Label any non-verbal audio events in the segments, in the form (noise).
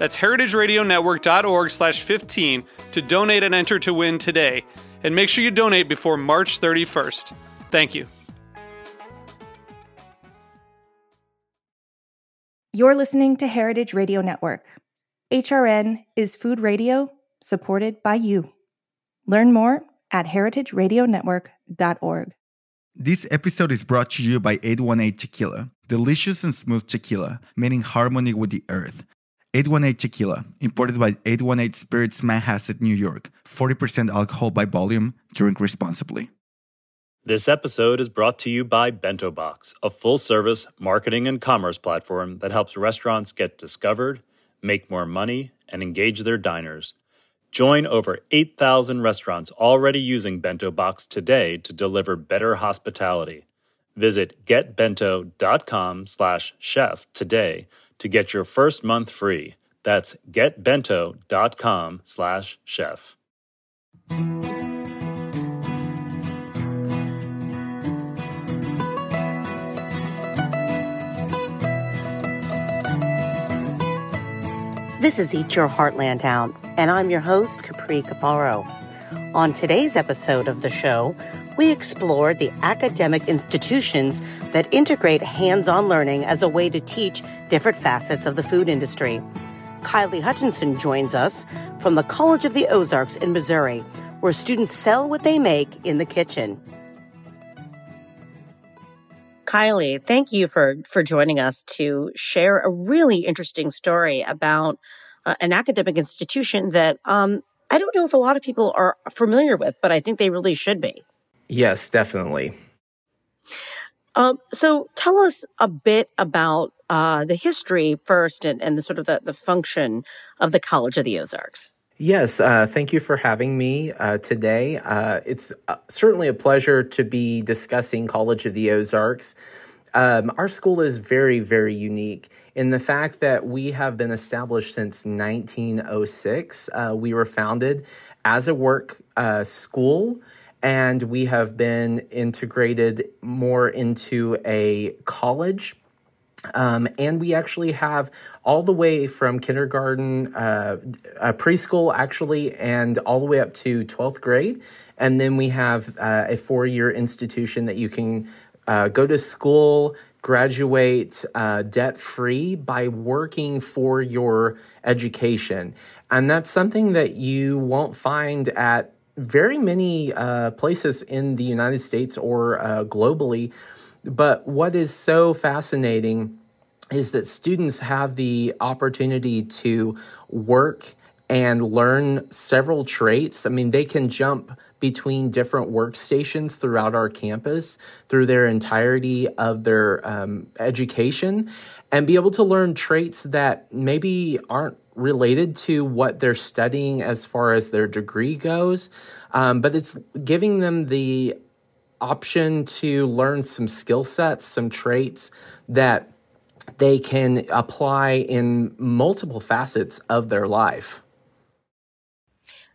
That's heritageradionetwork.org slash 15 to donate and enter to win today. And make sure you donate before March 31st. Thank you. You're listening to Heritage Radio Network. HRN is food radio supported by you. Learn more at heritageradionetwork.org. This episode is brought to you by 818 Tequila, delicious and smooth tequila meaning harmony with the earth. 818 Tequila, imported by 818 Spirits Manhasset, New York. 40% alcohol by volume. Drink responsibly. This episode is brought to you by Bento Box, a full service marketing and commerce platform that helps restaurants get discovered, make more money, and engage their diners. Join over 8,000 restaurants already using Bento Box today to deliver better hospitality. Visit getbento.com slash chef today to get your first month free. That's getbento.com slash chef. This is Eat Your Heartland Out, and I'm your host, Capri Cafaro. On today's episode of the show, we explore the academic institutions that integrate hands on learning as a way to teach different facets of the food industry. Kiley Hutcheson joins us from the College of the Ozarks in Missouri, where students sell what they make in the kitchen. Kiley, thank you for, for joining us to share a really interesting story about uh, an academic institution that um, I don't know if a lot of people are familiar with, but I think they really should be. Yes, definitely. Um, so tell us a bit about uh, the history first and, and the sort of the, the function of the College of the Ozarks. Yes, uh, thank you for having me uh, today. Uh, it's uh, certainly a pleasure to be discussing College of the Ozarks. Um, our school is very, very unique in the fact that we have been established since 1906. Uh, we were founded as a work uh, school and we have been integrated more into a college. Um, and we actually have all the way from kindergarten, uh, preschool actually, and all the way up to 12th grade. And then we have uh, a four year institution that you can uh, go to school, graduate uh, debt free by working for your education. And that's something that you won't find at very many uh, places in the United States or uh, globally. But what is so fascinating is that students have the opportunity to work and learn several traits. I mean, they can jump between different workstations throughout our campus through their entirety of their um, education and be able to learn traits that maybe aren't related to what they're studying as far as their degree goes, um, but it's giving them the option to learn some skill sets, some traits that they can apply in multiple facets of their life.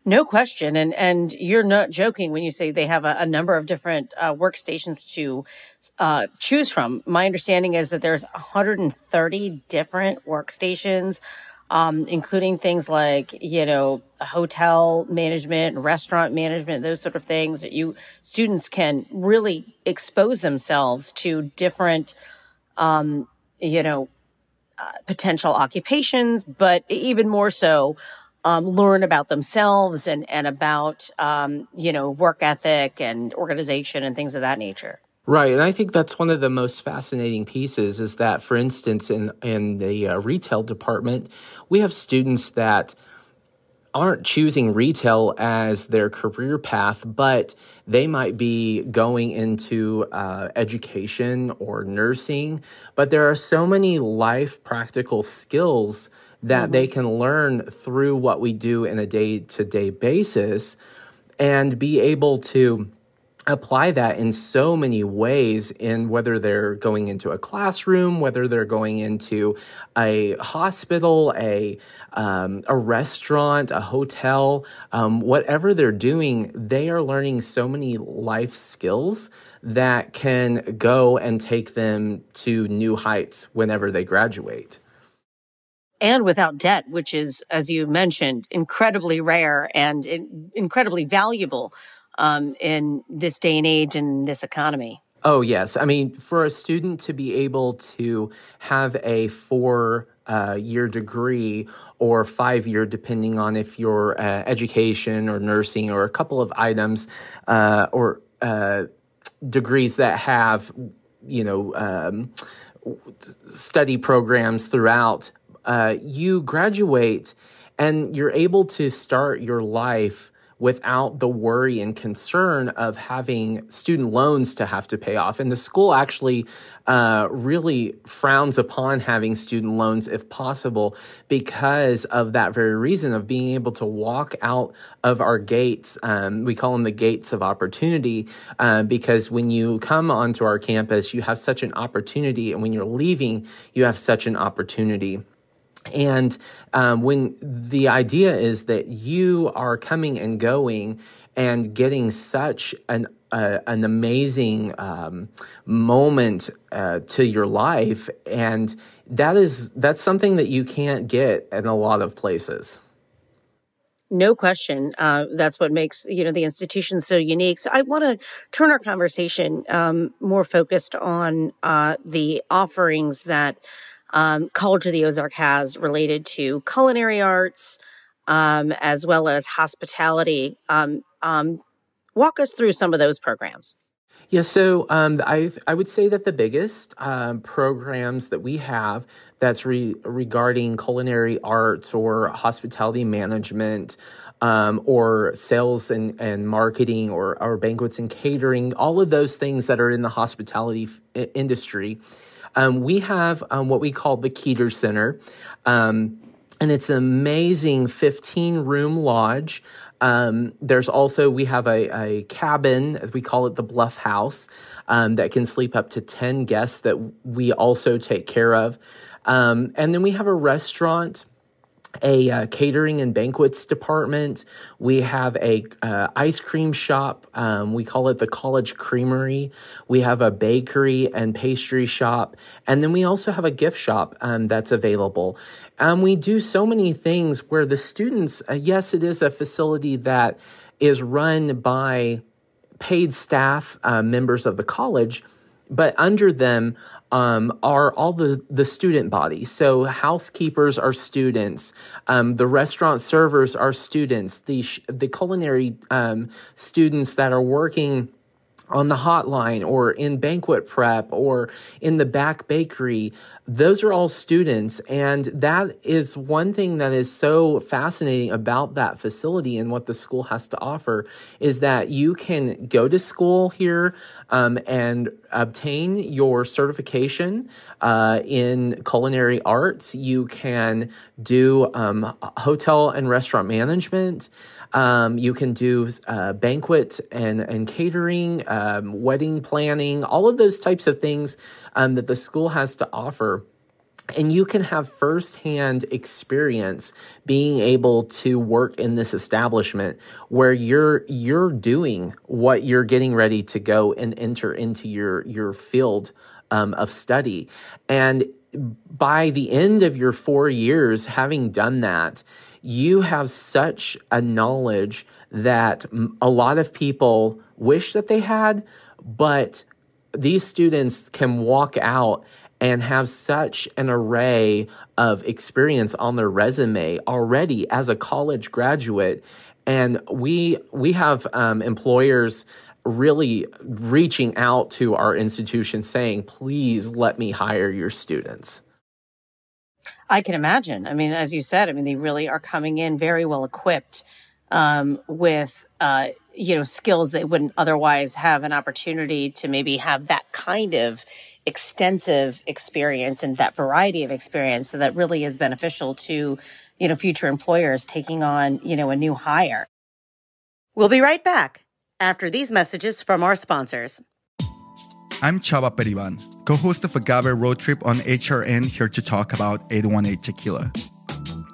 No question, and and you're not joking when you say they have a, a number of different uh, workstations to uh, choose from. My understanding is that there's 130 different workstations, um, including things like you know hotel management, restaurant management, those sort of things that you students can really expose themselves to different, um, you know, uh, potential occupations, but even more so um, learn about themselves and and about um, you know work ethic and organization and things of that nature. Right, and I think that's one of the most fascinating pieces is that, for instance, in in the uh, retail department, we have students that aren't choosing retail as their career path, but they might be going into uh, education or nursing. But there are so many life practical skills that mm-hmm. they can learn through what we do in a day to day basis and be able to apply that in so many ways in whether they're going into a classroom whether they're going into a hospital a um, a restaurant a hotel um, whatever they're doing they are learning so many life skills that can go and take them to new heights whenever they graduate and without debt, which is, as you mentioned, incredibly rare and in, incredibly valuable um, in this day and age and this economy. Oh, yes. I mean, for a student to be able to have a four uh, year degree or five year, depending on if you're uh, education or nursing or a couple of items uh, or uh, degrees that have, you know, um, study programs throughout, uh, you graduate and you're able to start your life without the worry and concern of having student loans to have to pay off. And the school actually uh, really frowns upon having student loans if possible because of that very reason of being able to walk out of our gates. Um, we call them the gates of opportunity uh, because when you come onto our campus, you have such an opportunity. And when you're leaving, you have such an opportunity. And um, when the idea is that you are coming and going and getting such an uh, an amazing um, moment uh, to your life, and that is that's something that you can't get in a lot of places. No question. Uh, that's what makes you know the institution so unique. So I want to turn our conversation um, more focused on uh, the offerings that um, College of the Ozark has related to culinary arts um, as well as hospitality. Um, um, walk us through some of those programs. Yeah, so um, I I would say that the biggest um, programs that we have that's re- regarding culinary arts or hospitality management um, or sales and, and marketing or, or banquets and catering, all of those things that are in the hospitality f- industry um, we have um, what we call the Keeter Center. Um, and it's an amazing 15 room lodge. Um, there's also, we have a, a, cabin, we call it the Bluff House, um, that can sleep up to 10 guests that we also take care of. Um, and then we have a restaurant a uh, catering and banquets department. We have a uh, ice cream shop. Um, we call it the College Creamery. We have a bakery and pastry shop, and then we also have a gift shop um, that's available. And we do so many things where the students. Uh, yes, it is a facility that is run by paid staff, uh, members of the college, but under them um, are all the, the student bodies. So housekeepers are students, um, the restaurant servers are students, the sh- the culinary um, students that are working on the hotline or in banquet prep or in the back bakery. Those are all students and that is one thing that is so fascinating about that facility and what the school has to offer is that you can go to school here um, and obtain your certification uh, in culinary arts. You can do um, hotel and restaurant management um, you can do uh, banquet and, and catering, um, wedding planning, all of those types of things um, that the school has to offer. And you can have firsthand experience being able to work in this establishment where you're you're doing what you're getting ready to go and enter into your your field um, of study. And by the end of your four years, having done that, you have such a knowledge that a lot of people wish that they had, but these students can walk out and have such an array of experience on their resume already as a college graduate. And we we have um, employers really reaching out to our institution saying, please let me hire your students. I can imagine. I mean, as you said, I mean, they really are coming in very well equipped um, with, uh, you know, skills they wouldn't otherwise have an opportunity to maybe have that kind of extensive experience and that variety of experience. So that really is beneficial to, you know, future employers taking on, you know, a new hire. We'll be right back after these messages from our sponsors. I'm Chava Periban, co host of Agave Road Trip on HRN, here to talk about 818 Tequila.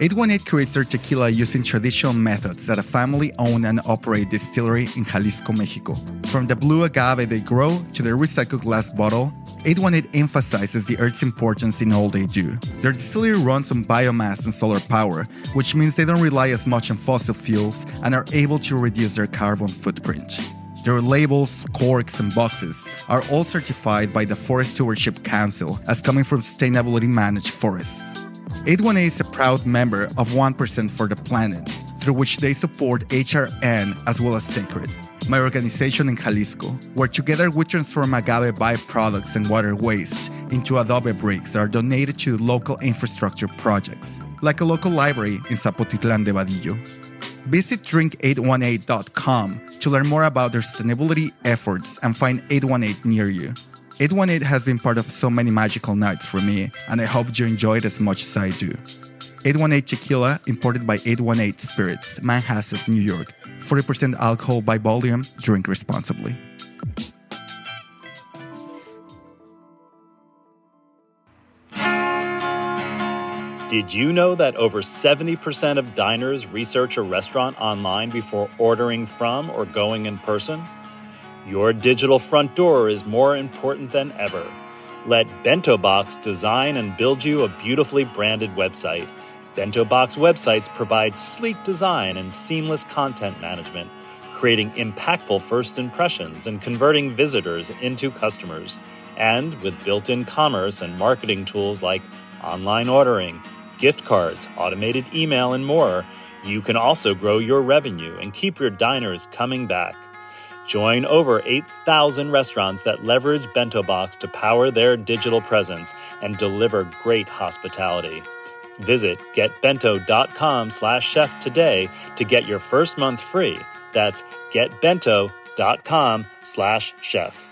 818 creates their tequila using traditional methods at a family owned and operated distillery in Jalisco, Mexico. From the blue agave they grow to their recycled glass bottle, 818 emphasizes the earth's importance in all they do. Their distillery runs on biomass and solar power, which means they don't rely as much on fossil fuels and are able to reduce their carbon footprint. Their labels, corks, and boxes are all certified by the Forest Stewardship Council as coming from sustainability managed forests. 818 is a proud member of 1% for the Planet, through which they support HRN as well as Sacred, my organization in Jalisco, where together we transform agave byproducts and water waste into adobe bricks that are donated to local infrastructure projects, like a local library in Zapotitlan de Vadillo. Visit drink818.com to learn more about their sustainability efforts and find 818 near you. 818 has been part of so many magical nights for me, and I hope you enjoy it as much as I do. 818 Tequila, imported by 818 Spirits, Manhasset, New York. 40% alcohol by volume, drink responsibly. Did you know that over 70% of diners research a restaurant online before ordering from or going in person? Your digital front door is more important than ever. Let Bento Box design and build you a beautifully branded website. Bento Box websites provide sleek design and seamless content management, creating impactful first impressions and converting visitors into customers. And with built in commerce and marketing tools like online ordering, gift cards, automated email, and more, you can also grow your revenue and keep your diners coming back. Join over 8,000 restaurants that leverage Bento Box to power their digital presence and deliver great hospitality. Visit getbento.com slash chef today to get your first month free. That's getbento.com slash chef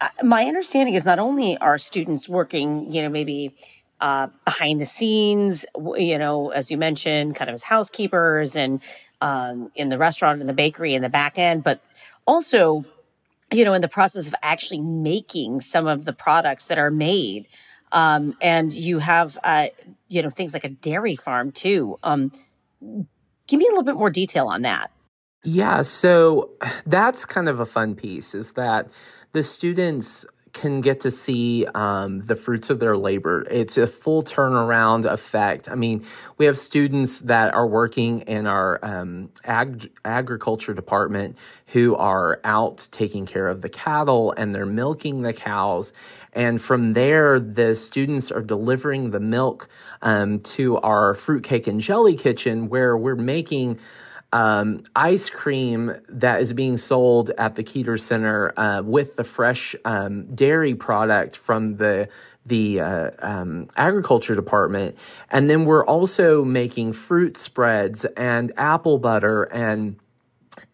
uh, my understanding is not only are students working, you know, maybe uh, behind the scenes, you know, as you mentioned, kind of as housekeepers and um, in the restaurant, in the bakery, in the back end, but also, you know, in the process of actually making some of the products that are made. Um, and you have, uh, you know, things like a dairy farm too. Um, give me a little bit more detail on that. Yeah, so (sighs) that's kind of a fun piece is that the students can get to see um, the fruits of their labor. It's a full turnaround effect. I mean, we have students that are working in our um, ag- agriculture department who are out taking care of the cattle and they're milking the cows. And from there, the students are delivering the milk um, to our fruitcake and jelly kitchen where we're making um, ice cream that is being sold at the Keeter Center uh, with the fresh um, dairy product from the the uh, um, agriculture department, and then we're also making fruit spreads and apple butter and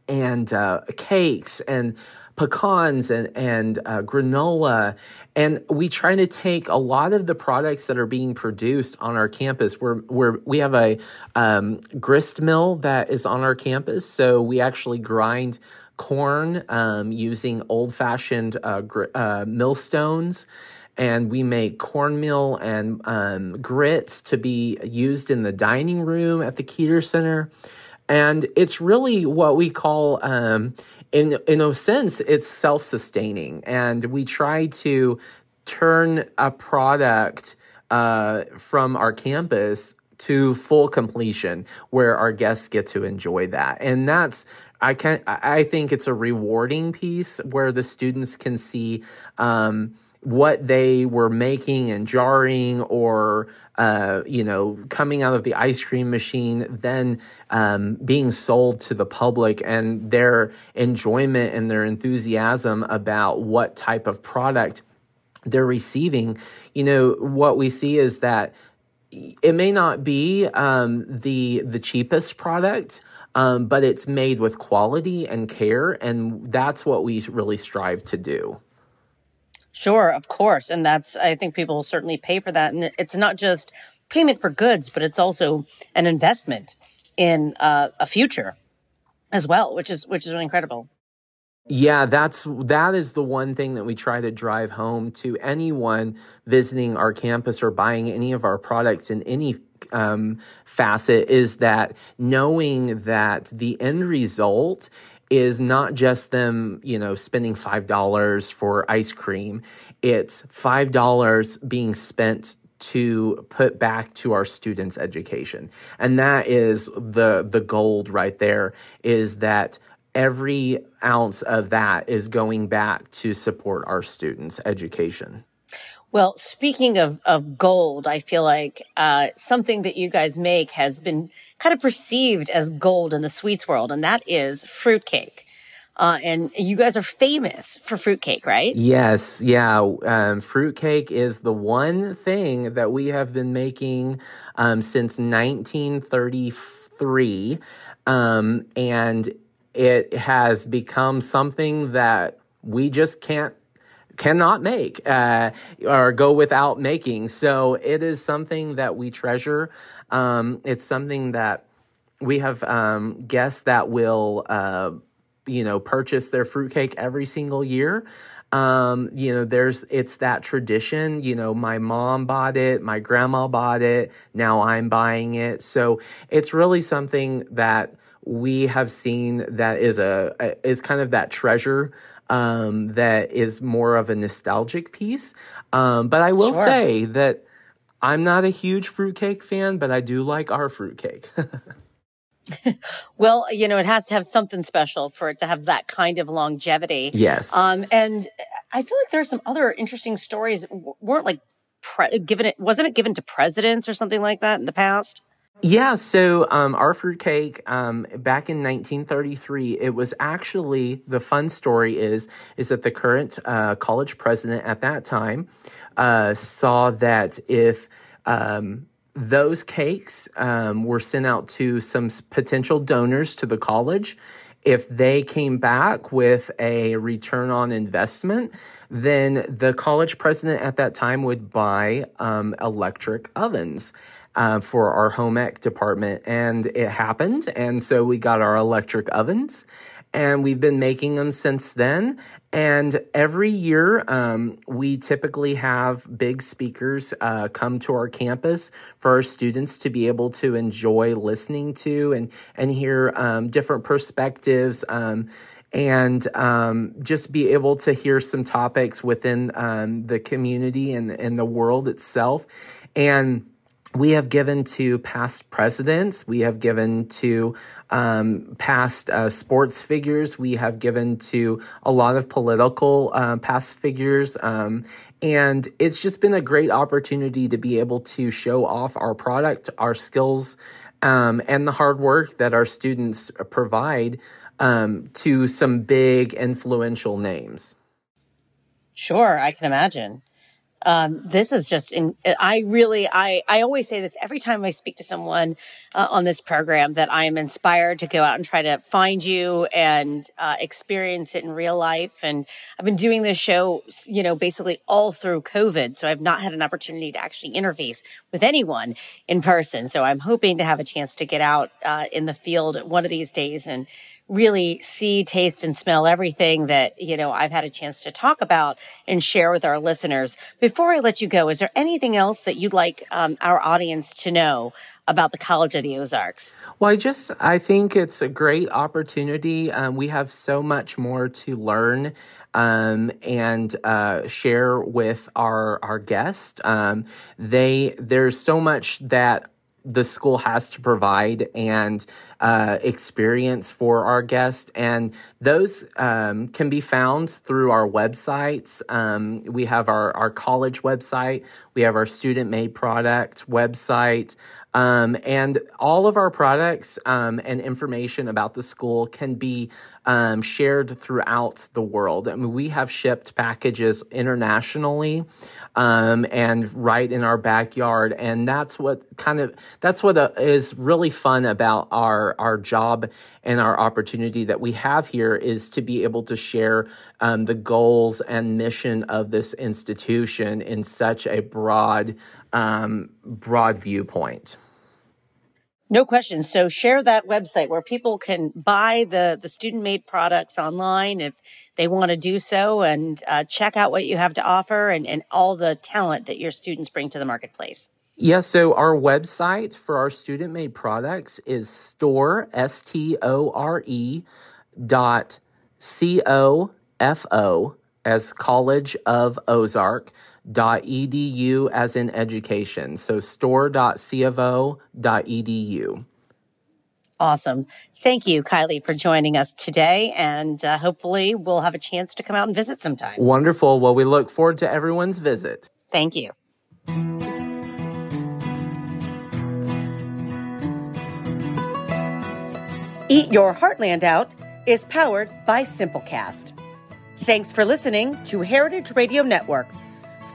and uh, cakes and pecans and, and uh, granola. And we try to take a lot of the products that are being produced on our campus. We're, we're, we have a um, grist mill that is on our campus. So we actually grind corn um, using old fashioned uh, gr- uh, millstones and we make cornmeal and um, grits to be used in the dining room at the Keeter Center. And it's really what we call um, in in a sense it's self-sustaining. And we try to turn a product uh, from our campus to full completion where our guests get to enjoy that. And that's i can i think it's a rewarding piece where the students can see um, what they were making and jarring or uh, you know coming out of the ice cream machine then um, being sold to the public and their enjoyment and their enthusiasm about what type of product they're receiving. You know what we see is that it may not be um, the the cheapest product um, but it's made with quality and care and that's what we really strive to do Sure, of course. And that's, I think people will certainly pay for that. And it's not just payment for goods, but it's also an investment in uh, a future as well, which is, which is really incredible. Yeah, that's that is the one thing that we try to drive home to anyone visiting our campus or buying any of our products in any um, facet is that knowing that the end result is not just them, you know, spending $5 for ice cream. It's $5 being spent to put back to our students' education. And that is the the gold right there is that every ounce of that is going back to support our students' education. Well, speaking of, of gold, I feel like uh, something that you guys make has been kind of perceived as gold in the sweets world, and that is fruitcake. Uh, and you guys are famous for fruitcake, right? Yes, yeah. Um, fruitcake is the one thing that we have been making um, since 1933, um, and it has become something that we just can't cannot make uh, or go without making. So it is something that we treasure. Um, it's something that we have um, guests that will, uh, you know, purchase their fruitcake every single year. Um, you know, there's it's that tradition. You know, my mom bought it, my grandma bought it, now I'm buying it. So it's really something that we have seen that is a is kind of that treasure um, that is more of a nostalgic piece. Um, but I will sure. say that I'm not a huge fruitcake fan, but I do like our fruitcake. (laughs) well, you know, it has to have something special for it to have that kind of longevity. Yes. Um, and I feel like there's some other interesting stories. weren't like pre- given it, wasn't it given to presidents or something like that in the past? Yeah, so um, our fruitcake um, back in 1933, it was actually the fun story is is that the current uh, college president at that time uh, saw that if um, those cakes um, were sent out to some potential donors to the college, if they came back with a return on investment, then the college president at that time would buy um, electric ovens uh, for our home ec department, and it happened. And so we got our electric ovens, and we've been making them since then. And every year, um, we typically have big speakers uh, come to our campus for our students to be able to enjoy listening to and and hear um, different perspectives. Um, and um, just be able to hear some topics within um, the community and, and the world itself. And we have given to past presidents. We have given to um, past uh, sports figures. We have given to a lot of political uh, past figures. Um, and it's just been a great opportunity to be able to show off our product, our skills, um, and the hard work that our students provide um, to some big influential names. Sure, I can imagine um, this is just in, I really, I, I always say this every time I speak to someone uh, on this program that I am inspired to go out and try to find you and uh, experience it in real life. And I've been doing this show, you know, basically all through COVID. So I've not had an opportunity to actually interface with anyone in person. So I'm hoping to have a chance to get out uh, in the field one of these days and really see, taste, and smell everything that, you know, I've had a chance to talk about and share with our listeners. Before I let you go, is there anything else that you'd like um, our audience to know about the College of the Ozarks? Well, I just, I think it's a great opportunity. Um, we have so much more to learn. Um, and uh, share with our our guests. Um, they there's so much that the school has to provide and uh, experience for our guests. And those um, can be found through our websites. Um, we have our, our college website, we have our student made product website. Um, and all of our products um, and information about the school can be um, shared throughout the world. I mean, we have shipped packages internationally um, and right in our backyard, and that's what kind of that's what uh, is really fun about our our job and our opportunity that we have here is to be able to share um, the goals and mission of this institution in such a broad um, broad viewpoint. No question. So share that website where people can buy the the student made products online if they want to do so, and uh, check out what you have to offer and, and all the talent that your students bring to the marketplace. Yeah, so our website for our student made products is store s t o r e dot c o f o as College of Ozark edu as in education. So store.cofo.edu. Awesome. Thank you, Kiley, for joining us today. And uh, hopefully we'll have a chance to come out and visit sometime. Wonderful. Well, we look forward to everyone's visit. Thank you. Eat Your Heartland Out is powered by Simplecast. Thanks for listening to Heritage Radio Network